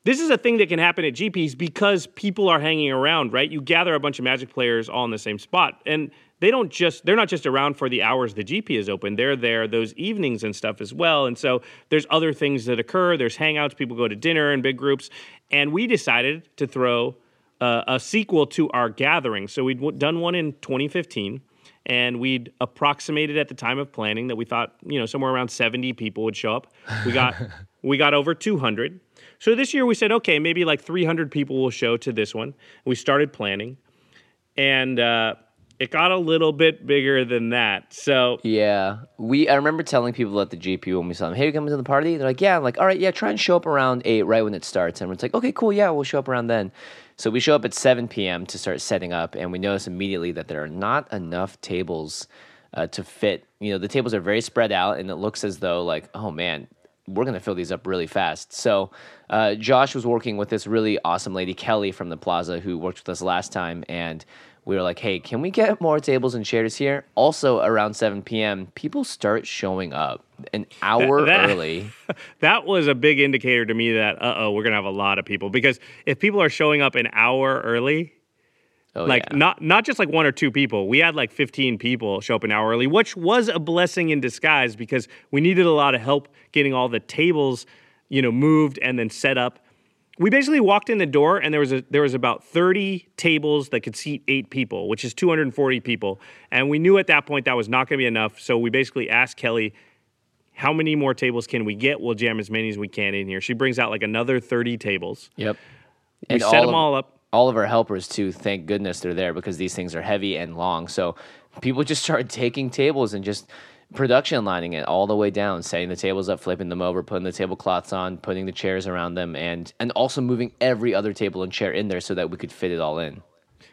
B: This is a thing that can happen at GPs because people are hanging around, right? You gather a bunch of Magic players all in the same spot, and they don't just they're not just around for the hours the GP is open. They're there those evenings and stuff as well. And so there's other things that occur. There's hangouts. People go to dinner in big groups, and we decided to throw uh, a sequel to our gathering. So we'd w- done one in 2015 and we'd approximated at the time of planning that we thought you know somewhere around 70 people would show up we got (laughs) we got over 200 so this year we said okay maybe like 300 people will show to this one we started planning and uh, it got a little bit bigger than that so
C: Yeah, we. I remember telling people at the GP when we saw them, "Hey, you coming to the party?" They're like, "Yeah." I'm like, "All right, yeah, try and show up around eight, right when it starts." And it's like, "Okay, cool, yeah, we'll show up around then." So we show up at seven p.m. to start setting up, and we notice immediately that there are not enough tables uh, to fit. You know, the tables are very spread out, and it looks as though like, oh man, we're gonna fill these up really fast. So uh, Josh was working with this really awesome lady, Kelly from the Plaza, who worked with us last time, and we were like, hey, can we get more tables and chairs here? Also, around 7 p.m., people start showing up an hour
B: that- (laughs)
C: early.
B: that was a big indicator to me that uh-oh we're gonna have a lot of people because if people are showing up an hour early
C: Oh,
B: like
C: yeah.
B: not not just like one or two people. We had like 15 people show up an hour early, which was a blessing in disguise because we needed a lot of help getting all the tables, you know, moved and then set up. We basically walked in the door and there was a there was about 30 tables that could seat 8 people, which is 240 people. And we knew at that point that was not going to be enough, so we basically asked Kelly how many more tables can we get? We'll jam as many as we can in here. She brings out like another 30 tables.
C: Yep.
B: We set them
C: of,
B: all up.
C: All of our helpers too. Thank goodness they're there because these things are heavy and long. So people just started taking tables and just production lining it all the way down, setting the tables up, flipping them over, putting the tablecloths on, putting the chairs around them, and and also moving every other table and chair in there so that we could fit it all in.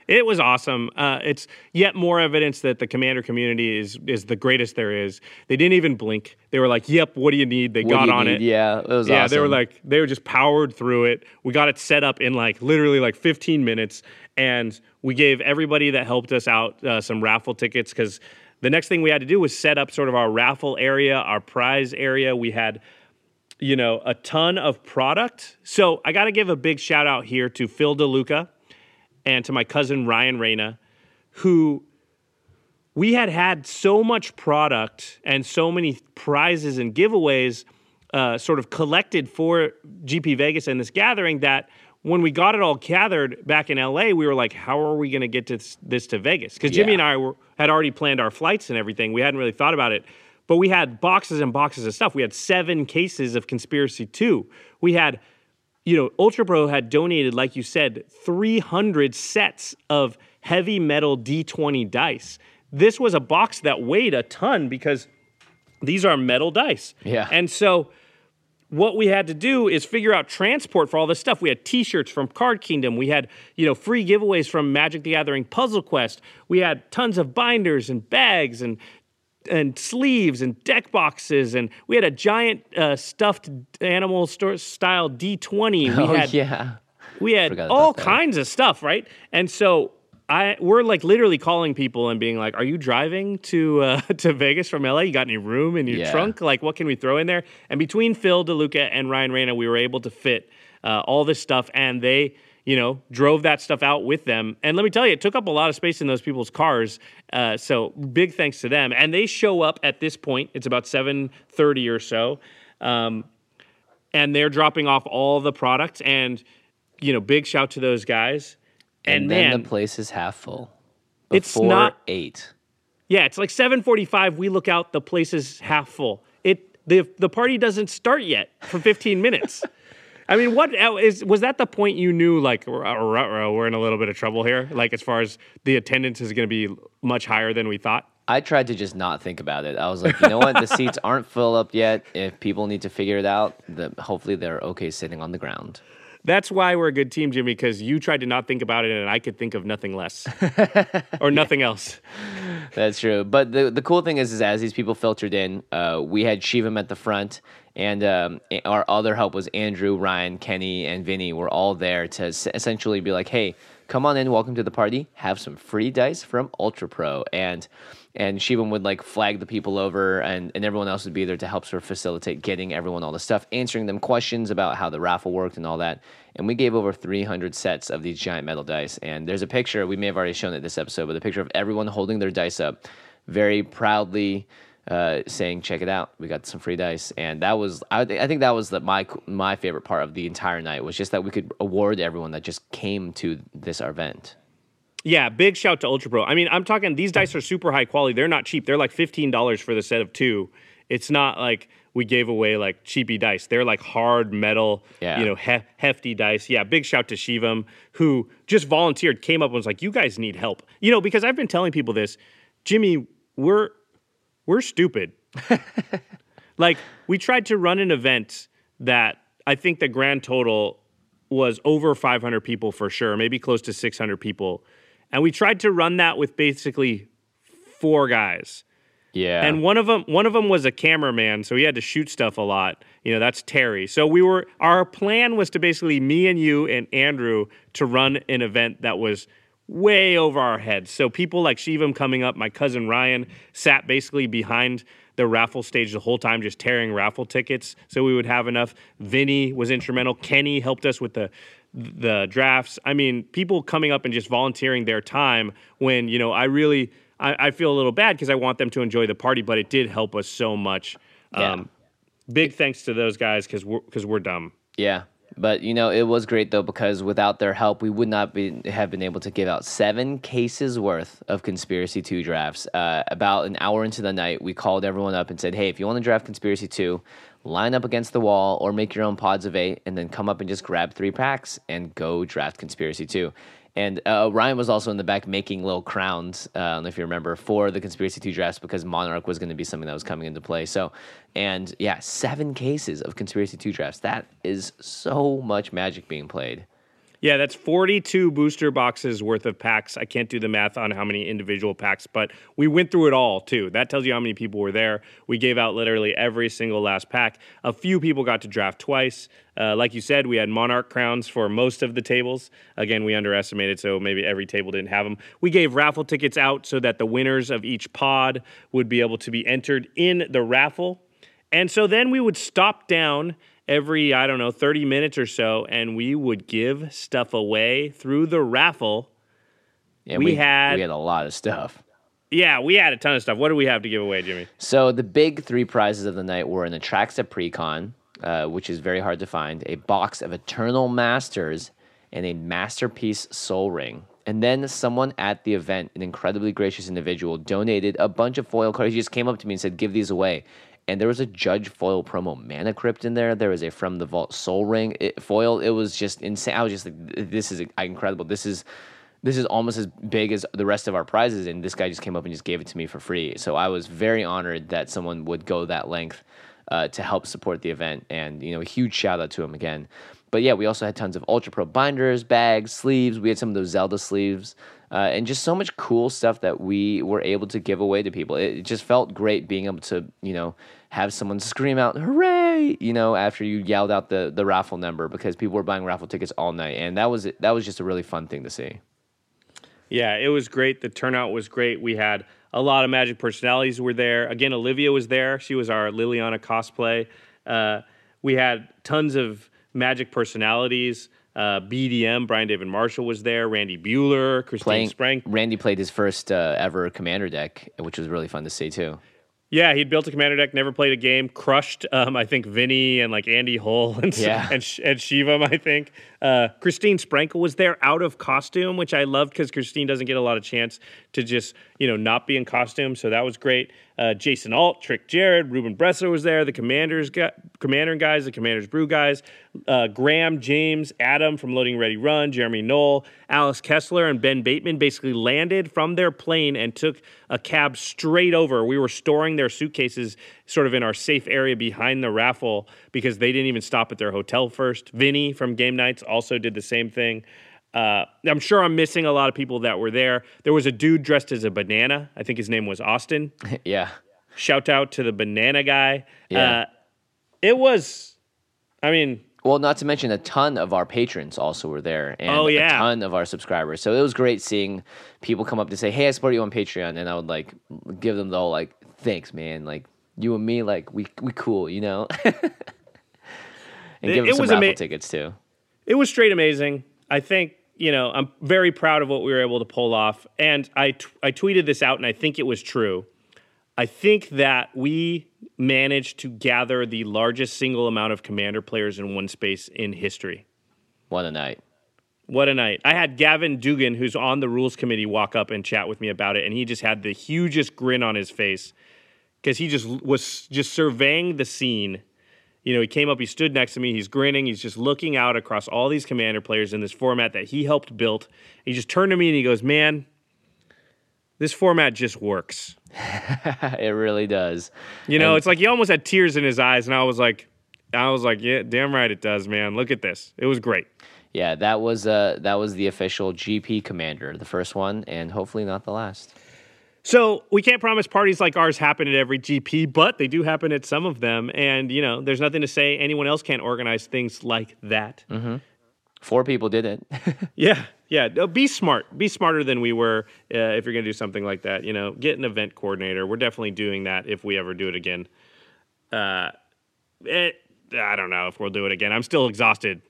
B: It was awesome. Uh, it's yet more evidence that the commander community is is the greatest there is. They didn't even blink. They were like, "Yep, what do you need?" They
C: What
B: got on
C: need?
B: it.
C: Yeah, it was
B: yeah. They were like, they were just powered through it. We got it set up in like literally like 15 minutes, and we gave everybody that helped us out uh, some raffle tickets because the next thing we had to do was set up sort of our raffle area, our prize area. We had you know, a ton of product. So I got to give a big shout out here to Phil DeLuca and to my cousin Ryan Reyna, who we had had so much product and so many prizes and giveaways uh, sort of collected for GP Vegas and this gathering that when we got it all gathered back in LA, we were like, how are we going to get this, this to Vegas? Because Jimmy
C: Yeah.
B: and I were, had already planned our flights and everything. We hadn't really thought about it. But we had boxes and boxes of stuff. We had seven cases of Conspiracy 2. We had you know, Ultra Pro had donated, like you said, 300 sets of heavy metal D20 dice. This was a box that weighed a ton because these are metal dice.
C: Yeah.
B: And so what we had to do is figure out transport for all this stuff. We had T-shirts from Card Kingdom. We had you know free giveaways from Magic the Gathering Puzzle Quest. We had tons of binders and bags and and sleeves and deck boxes and we had a giant uh, stuffed animal store style D20. We (laughs)
C: oh
B: had
C: yeah.
B: we had all
C: that.
B: kinds of stuff, right? And so I we're like literally calling people and being like, "Are you driving to uh, (laughs) to Vegas from LA? You got any room in your
C: Yeah.
B: trunk? Like, what can we throw in there?" And between Phil DeLuca and Ryan Reyna, we were able to fit uh, all this stuff, and they. You know, drove that stuff out with them, and let me tell you, it took up a lot of space in those people's cars. Uh, so, big thanks to them. And they show up at this point. It's about seven thirty or so. Um, and they're dropping off all the products and you know big shout to those guys And,
C: then
B: man,
C: the place is half full.
B: It's not-
C: eight.
B: yeah, it's like 7:45. We look out, the place is half full. It the the party doesn't start yet for 15 (laughs) minutes. I mean, what is was that the point you knew like "Ruh, ruh, ruh, we're in a little bit of trouble here? Like as far as the attendance is going to be much higher than we thought.
C: I tried to just not think about it. I was like, you know what? The (laughs) seats aren't full up yet. If people need to figure it out, the, hopefully they're okay sitting on the ground.
B: That's why we're a good team, Jimmy, because you tried to not think about it, and I could think of nothing less (laughs) or nothing else.
C: That's true. But the the cool thing is, is as these people filtered in, uh, we had Shivam at the front, and um, our other help was Andrew, Ryan, Kenny, and Vinny. Were all there to s- essentially be like, "Hey, come on in, welcome to the party. Have some free dice from Ultra Pro." And and Shivam would like flag the people over, and and everyone else would be there to help sort of facilitate getting everyone all the stuff, answering them questions about how the raffle worked and all that. And we gave over 300 sets of these giant metal dice. And there's a picture we may have already shown it this episode, but a picture of everyone holding their dice up, very proudly uh, saying, "Check it out, we got some free dice." And that was, I, thi- I think that was the, my my favorite part of the entire night was just that we could award everyone that just came to this event.
B: Yeah, big shout to Ultra Pro. I mean, I'm talking these dice are super high quality. They're not cheap. They're like fifteen dollars for the set of two. It's not like we gave away like cheapy dice. They're like hard metal,
C: Yeah.
B: you know, hef- hefty dice. Yeah, big shout to Shivam who just volunteered, came up and was like, "You guys need help," you know, because I've been telling people this, Jimmy, we're we're stupid. (laughs) like we tried to run an event that I think the grand total was over 500 people for sure, maybe close to 600 people. And we tried to run that with basically four guys.
C: Yeah,
B: And one of them one of them was a cameraman, so he had to shoot stuff a lot. You know, that's Terry. So we were our plan was to basically me and you and Andrew to run an event that was way over our heads. So people like Shivam coming up, my cousin Ryan sat basically behind the raffle stage the whole time just tearing raffle tickets so we would have enough. Vinny was instrumental. Kenny helped us with the the drafts. I mean, people coming up and just volunteering their time when, you know, I really I, I feel a little bad because I want them to enjoy the party, but it did help us so much.
C: Yeah.
B: Um, big thanks to those guys because we're because we're dumb.
C: Yeah, but you know it was great though because without their help, we would not be have been able to give out seven cases worth of conspiracy two drafts. Uh, about an hour into the night, we called everyone up and said, "Hey, if you want to draft conspiracy two, line up against the wall or make your own pods of eight, and then come up and just grab three packs and go draft conspiracy two. And uh, Ryan was also in the back making little crowns. Uh, I don't know if you remember for the conspiracy two drafts because Monarch was going to be something that was coming into play. So, and yeah, seven cases of conspiracy two drafts. That is so much magic being played.
B: Yeah, that's 42 booster boxes worth of packs. I can't do the math on how many individual packs, but we went through it all too. That tells you how many people were there. We gave out literally every single last pack. A few people got to draft twice. Uh, like you said, we had Monarch crowns for most of the tables. Again, we underestimated, so maybe every table didn't have them. We gave raffle tickets out so that the winners of each pod would be able to be entered in the raffle. And so then we would stop down every, I don't know, 30 minutes or so, and we would give stuff away through the raffle.
C: Yeah,
B: We had-
C: we had a lot of stuff.
B: Yeah, we had a ton of stuff. What do we have to give away, Jimmy?
C: So the big three prizes of the night were an Atraxa Precon, uh, which is very hard to find, a box of Eternal Masters, and a Masterpiece Sol Ring. And then someone at the event, an incredibly gracious individual, donated a bunch of foil cards. He just came up to me and said, "Give these away." And there was a Judge foil promo Mana Crypt in there. There was a From the Vault Sol Ring it, foil. It was just insane. I was just like, "This is incredible. This is." this is almost as big as the rest of our prizes and this guy just came up and just gave it to me for free so i was very honored that someone would go that length uh, to help support the event and you know a huge shout out to him again but yeah we also had tons of ultra pro binders bags sleeves we had some of those zelda sleeves uh, and just so much cool stuff that we were able to give away to people it, it just felt great being able to you know have someone scream out hooray you know after you yelled out the the raffle number because people were buying raffle tickets all night and that was that was just a really fun thing to see
B: Yeah, it was great. The turnout was great. We had a lot of Magic personalities were there. Again, Olivia was there. She was our Liliana cosplay. Uh, we had tons of Magic personalities. Uh, BDM, Brian David Marshall was there. Randy Buehler, Christine
C: playing
B: Sprang.
C: Randy played his first uh, ever commander deck, which was really fun to see too.
B: Yeah, he'd built a commander deck, never played a game, crushed. Um, I think Vinny and like Andy Hull and
C: Yeah.
B: and, Sh- and Shivam. I think uh, Christine Sprankle was there out of costume, which I loved because Christine doesn't get a lot of chance to just you know not be in costume, so that was great. Uh, Jason Alt, Trick Jarrett, Ruben Bressler was there. The Commanders got Commander guys, the Commanders Brew guys, uh, Graham, James, Adam from Loading Ready Run, Jeremy Knoll, Alice Kessler, and Ben Bateman basically landed from their plane and took a cab straight over. We were storing their suitcases sort of in our safe area behind the raffle because they didn't even stop at their hotel first. Vinny from Game Nights also did the same thing. Uh, I'm sure I'm missing a lot of people that were there. There was a dude dressed as a banana. I think his name was Austin. (laughs)
C: yeah.
B: Shout out to the banana guy.
C: Yeah.
B: Uh, it was, I mean,
C: Well, not to mention a ton of our patrons also were there, and
B: Oh,
C: a ton of our subscribers. So it was great seeing people come up to say, "Hey, I support you on Patreon," and I would like give them the whole like, "Thanks, man. Like you and me, like we we cool, you know." (laughs) and
B: It-
C: give them some raffle
B: ama-
C: tickets too.
B: it was straight amazing. I think you know I'm very proud of what we were able to pull off, and I t- I tweeted this out, and I think it was true. I think that we managed to gather the largest single amount of commander players in one space in history.
C: What a night!
B: What a night. I had Gavin Duggan, who's on the rules committee, walk up and chat with me about it, and he just had the hugest grin on his face because he just was just surveying the scene. You know, he came up, he stood next to me, he's grinning, he's just looking out across all these commander players in this format that he helped build. He just turned to me and he goes, Man, this format just works. (laughs)
C: it really does.
B: You know,
C: And-
B: it's like he almost had tears in his eyes, and I was like, I was like, yeah, damn right it does, man. Look at this. It was great.
C: Yeah, that was uh that was the official GP commander, the first one, and hopefully not the last.
B: So we can't promise parties like ours happen at every GP, but they do happen at some of them. And you know, there's nothing to say anyone else can't organize things like that.
C: Four people did it. (laughs)
B: Yeah, yeah. No, Be smart. Be smarter than we were uh, if you're going to do something like that. You know, get an event coordinator. We're definitely doing that if we ever do it again. Uh, it, I don't know if we'll do it again. I'm still exhausted.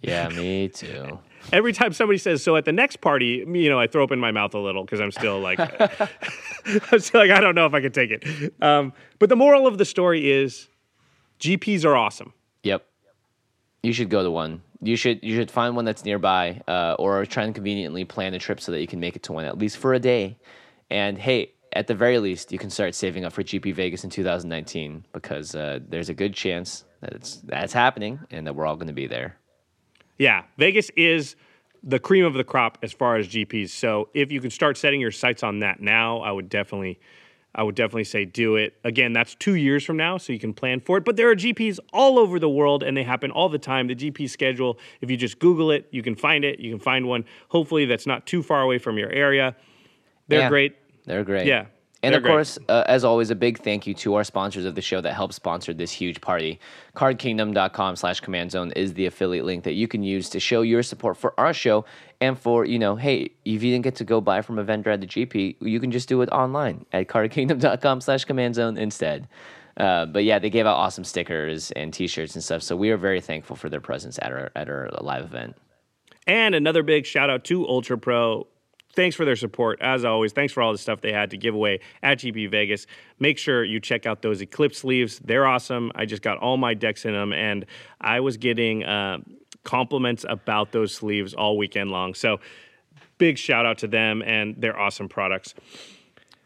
C: yeah, me too.
B: Every time somebody says so at the next party, you know, I throw open my mouth a little because I'm still like, (laughs) I'm still like, I don't know if I can take it. Um, but the moral of the story is, GPs are awesome.
C: Yep. You should go to one. You should you should find one that's nearby, uh, or try and conveniently plan a trip so that you can make it to one at least for a day. And hey, at the very least, you can start saving up for GP Vegas in 2019 because uh, there's a good chance that it's that's happening and that we're all going to be there.
B: Yeah, Vegas is the cream of the crop as far as GPs. So if you can start setting your sights on that now, I would definitely, I would definitely say do it. Again, that's two years from now, so you can plan for it. But there are GPs all over the world, and they happen all the time. The GP schedule, if you just Google it, you can find it. You can find one. Hopefully, that's not too far away from your area. They're
C: Yeah.
B: great.
C: They're great.
B: Yeah,
C: And
B: they're
C: of course, uh, as always, a big thank you to our sponsors of the show that helped sponsor this huge party. CardKingdom.com slash command zone is the affiliate link that you can use to show your support for our show and for, you know, hey, if you didn't get to go buy from a vendor at the GP, you can just do it online at CardKingdom.com slash command zone instead. Uh, but yeah, they gave out awesome stickers and t-shirts and stuff. So we are very thankful for their presence at our, at our live event.
B: And another big shout out to Ultra Pro. Thanks for their support. As always, thanks for all the stuff they had to give away at GP Vegas. Make sure you check out those Eclipse sleeves. They're awesome. I just got all my decks in them, and I was getting uh, compliments about those sleeves all weekend long. So, big shout out to them and their awesome products.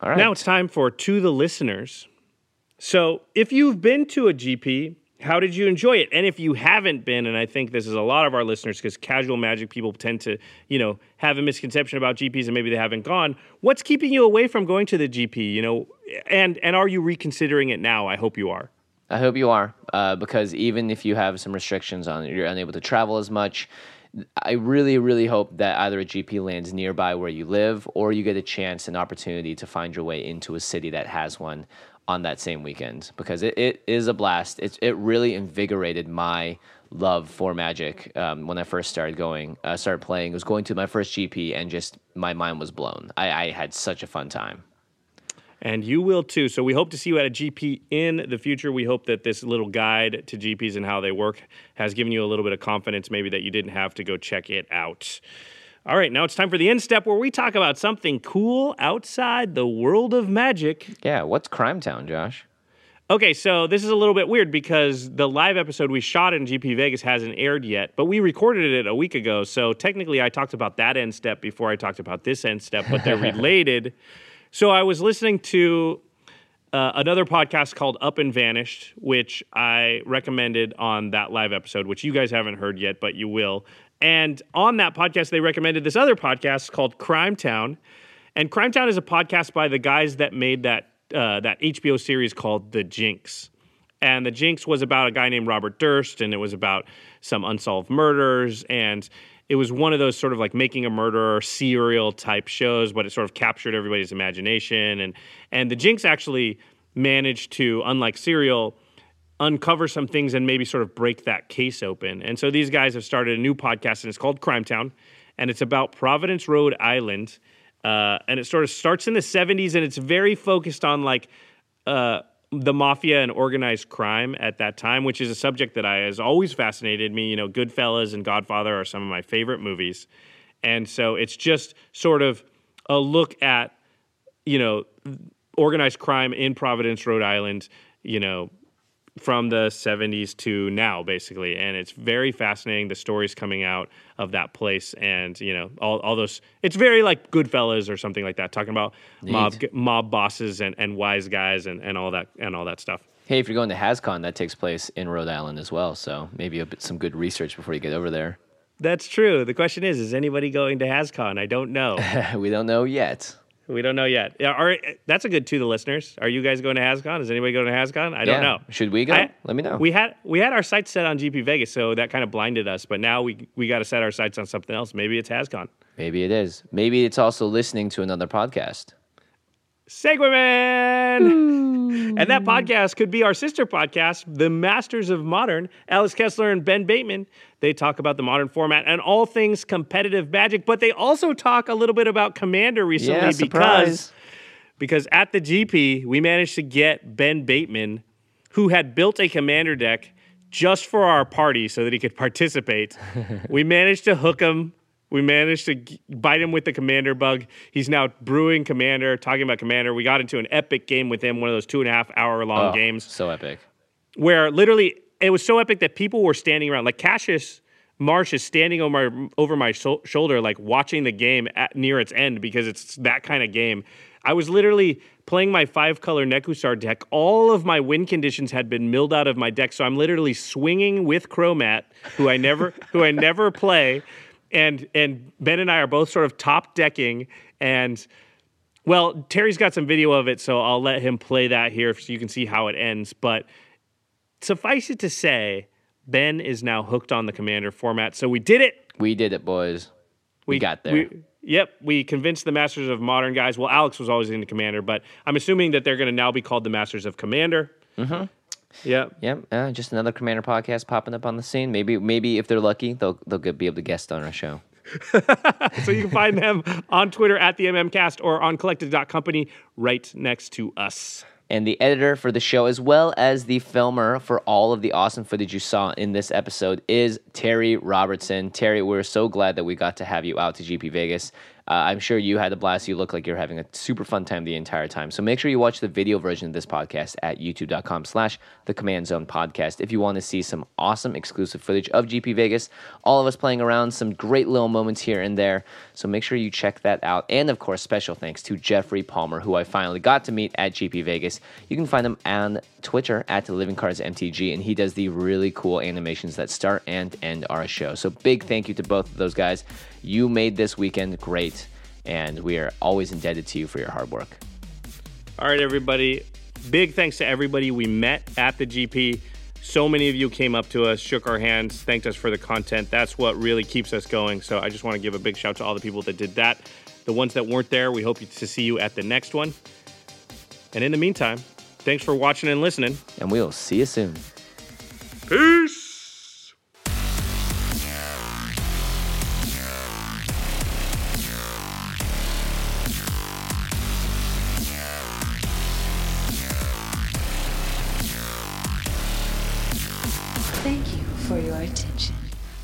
C: All right.
B: Now it's time for To the Listeners. So, if you've been to a GP, how did you enjoy it? And if you haven't been, and I think this is a lot of our listeners because casual magic people tend to, you know, have a misconception about GPs and maybe they haven't gone. What's keeping you away from going to the GP? You know, and and are you reconsidering it now? I hope you are.
C: I hope you are, uh, because even if you have some restrictions on you're unable to travel as much. I really, really hope that either a GP lands nearby where you live, or you get a chance, an opportunity to find your way into a city that has one on that same weekend, because it, it is a blast. It it really invigorated my love for Magic um, when I first started going, uh, started playing. It was going to my first GP, and just my mind was blown. I, I had such a fun time.
B: And you will too. So we hope to see you at a GP in the future. We hope that this little guide to GPs and how they work has given you a little bit of confidence, maybe that you didn't have to go check it out. All right, now it's time for the end step where we talk about something cool outside the world of magic.
C: Yeah, what's Crime Town, Josh?
B: Okay, so this is a little bit weird because the live episode we shot in GP Vegas hasn't aired yet, but we recorded it a week ago. So technically, I talked about that end step before I talked about this end step, but they're (laughs) related. So I was listening to uh, another podcast called Up and Vanished, which I recommended on that live episode, which you guys haven't heard yet, but you will. And on that podcast, they recommended this other podcast called Crime Town. And Crime Town is a podcast by the guys that made that uh, that HBO series called The Jinx. And The Jinx was about a guy named Robert Durst, and it was about some unsolved murders. And it was one of those sort of like making a murderer serial type shows, but it sort of captured everybody's imagination. And and The Jinx actually managed to, unlike serial, uncover some things and maybe sort of break that case open. And so these guys have started a new podcast, and it's called Crime Town, and it's about Providence, Rhode Island uh, and it sort of starts in the 70s and it's very focused on like uh, the mafia and organized crime at that time, which is a subject that I, has always fascinated me. You know, Goodfellas and Godfather are some of my favorite movies. And so it's just sort of a look at, you know, organized crime in Providence, Rhode Island, you know, from the 70s to now basically and it's very fascinating the stories coming out of that place and you know all, all those it's very like goodfellas or something like that talking about mob mob bosses and, and wise guys and, and all that and all that stuff
C: Hey, if you're going to HasCon, that takes place in Rhode Island as well. So maybe a bit, some good research before you get over there.
B: that's true the question is is anybody going to hascon i don't know (laughs)
C: we don't know yet.
B: We don't know yet yeah, are, that's a good to the listeners are you guys going to hascon is anybody going to hascon i don't
C: Yeah.
B: know
C: Should we go?
B: I-
C: Let me know.
B: We had we had our sights set on GP Vegas, so that kind of blinded us. But now we we got to set our sights on something else. Maybe it's Hascon.
C: Maybe it is. Maybe it's also listening to another podcast.
B: Segwayman! and that podcast could be our sister podcast, The Masters of Modern. Alice Kessler and Ben Bateman. They talk about the modern format and all things competitive magic, but they also talk a little bit about Commander recently
C: yeah,
B: because because at the GP, we managed to get Ben Bateman, who had built a commander deck just for our party so that he could (laughs) participate. (laughs) we managed to hook him. We managed to bite him with the commander bug. He's now brewing commander, talking about commander. We got into an epic game with him, one of those two and a half hour long
C: Oh,
B: games
C: So epic.
B: where literally it was so epic that people were standing around. Like Cassius Marsh is standing over my, over my shou- shoulder, like watching the game at, near its end because it's that kind of game. I was literally playing my five color Nekusar deck. All of my win conditions had been milled out of my deck, so I'm literally swinging with Chromat, who I never who I never play, and and Ben and I are both sort of top decking and. Well, Terry's got some video of it, so I'll let him play that here so you can see how it ends. But suffice it to say, Ben is now hooked on the commander format. So we did it.
C: We did it, boys. We, got there.
B: we- yep, we convinced the Masters of Modern guys. Well, Alex was always into Commander, but I'm assuming that they're going to now be called the Masters of Commander. Mm-hmm. Yep.
C: Yep, uh, just another Commander podcast popping up on the scene. Maybe, maybe if they're lucky, they'll they'll get, be able to guest on our show. (laughs)
B: So you can find them on Twitter at the MMCast or on collected.company right next to us.
C: and the editor for the show, as well as the filmer for all of the awesome footage you saw in this episode, is Terry Robertson. Terry, we're so glad that we got to have you out to GP Vegas. Uh, I'm sure you had a blast. You look like you're having a super fun time the entire time. So make sure you watch the video version of this podcast at youtube.com slash the Command Zone Podcast if you want to see some awesome exclusive footage of GP Vegas, all of us playing around, some great little moments here and there. So make sure you check that out. And of course, special thanks to Jeffrey Palmer, who I finally got to meet at GP Vegas. You can find him on Twitter at the Living Cards MTG, and he does the really cool animations that start and end our show. So big thank you to both of those guys. You made this weekend great, and we are always indebted to you for your hard work.
B: All right, everybody. Big thanks to everybody we met at the GP. So many of you came up to us, shook our hands, thanked us for the content. That's what really keeps us going. So I just want to give a big shout to all the people that did that. The ones that weren't there, we hope to see you at the next one. And in the meantime, thanks for watching and listening.
C: And we'll see you soon.
B: Peace.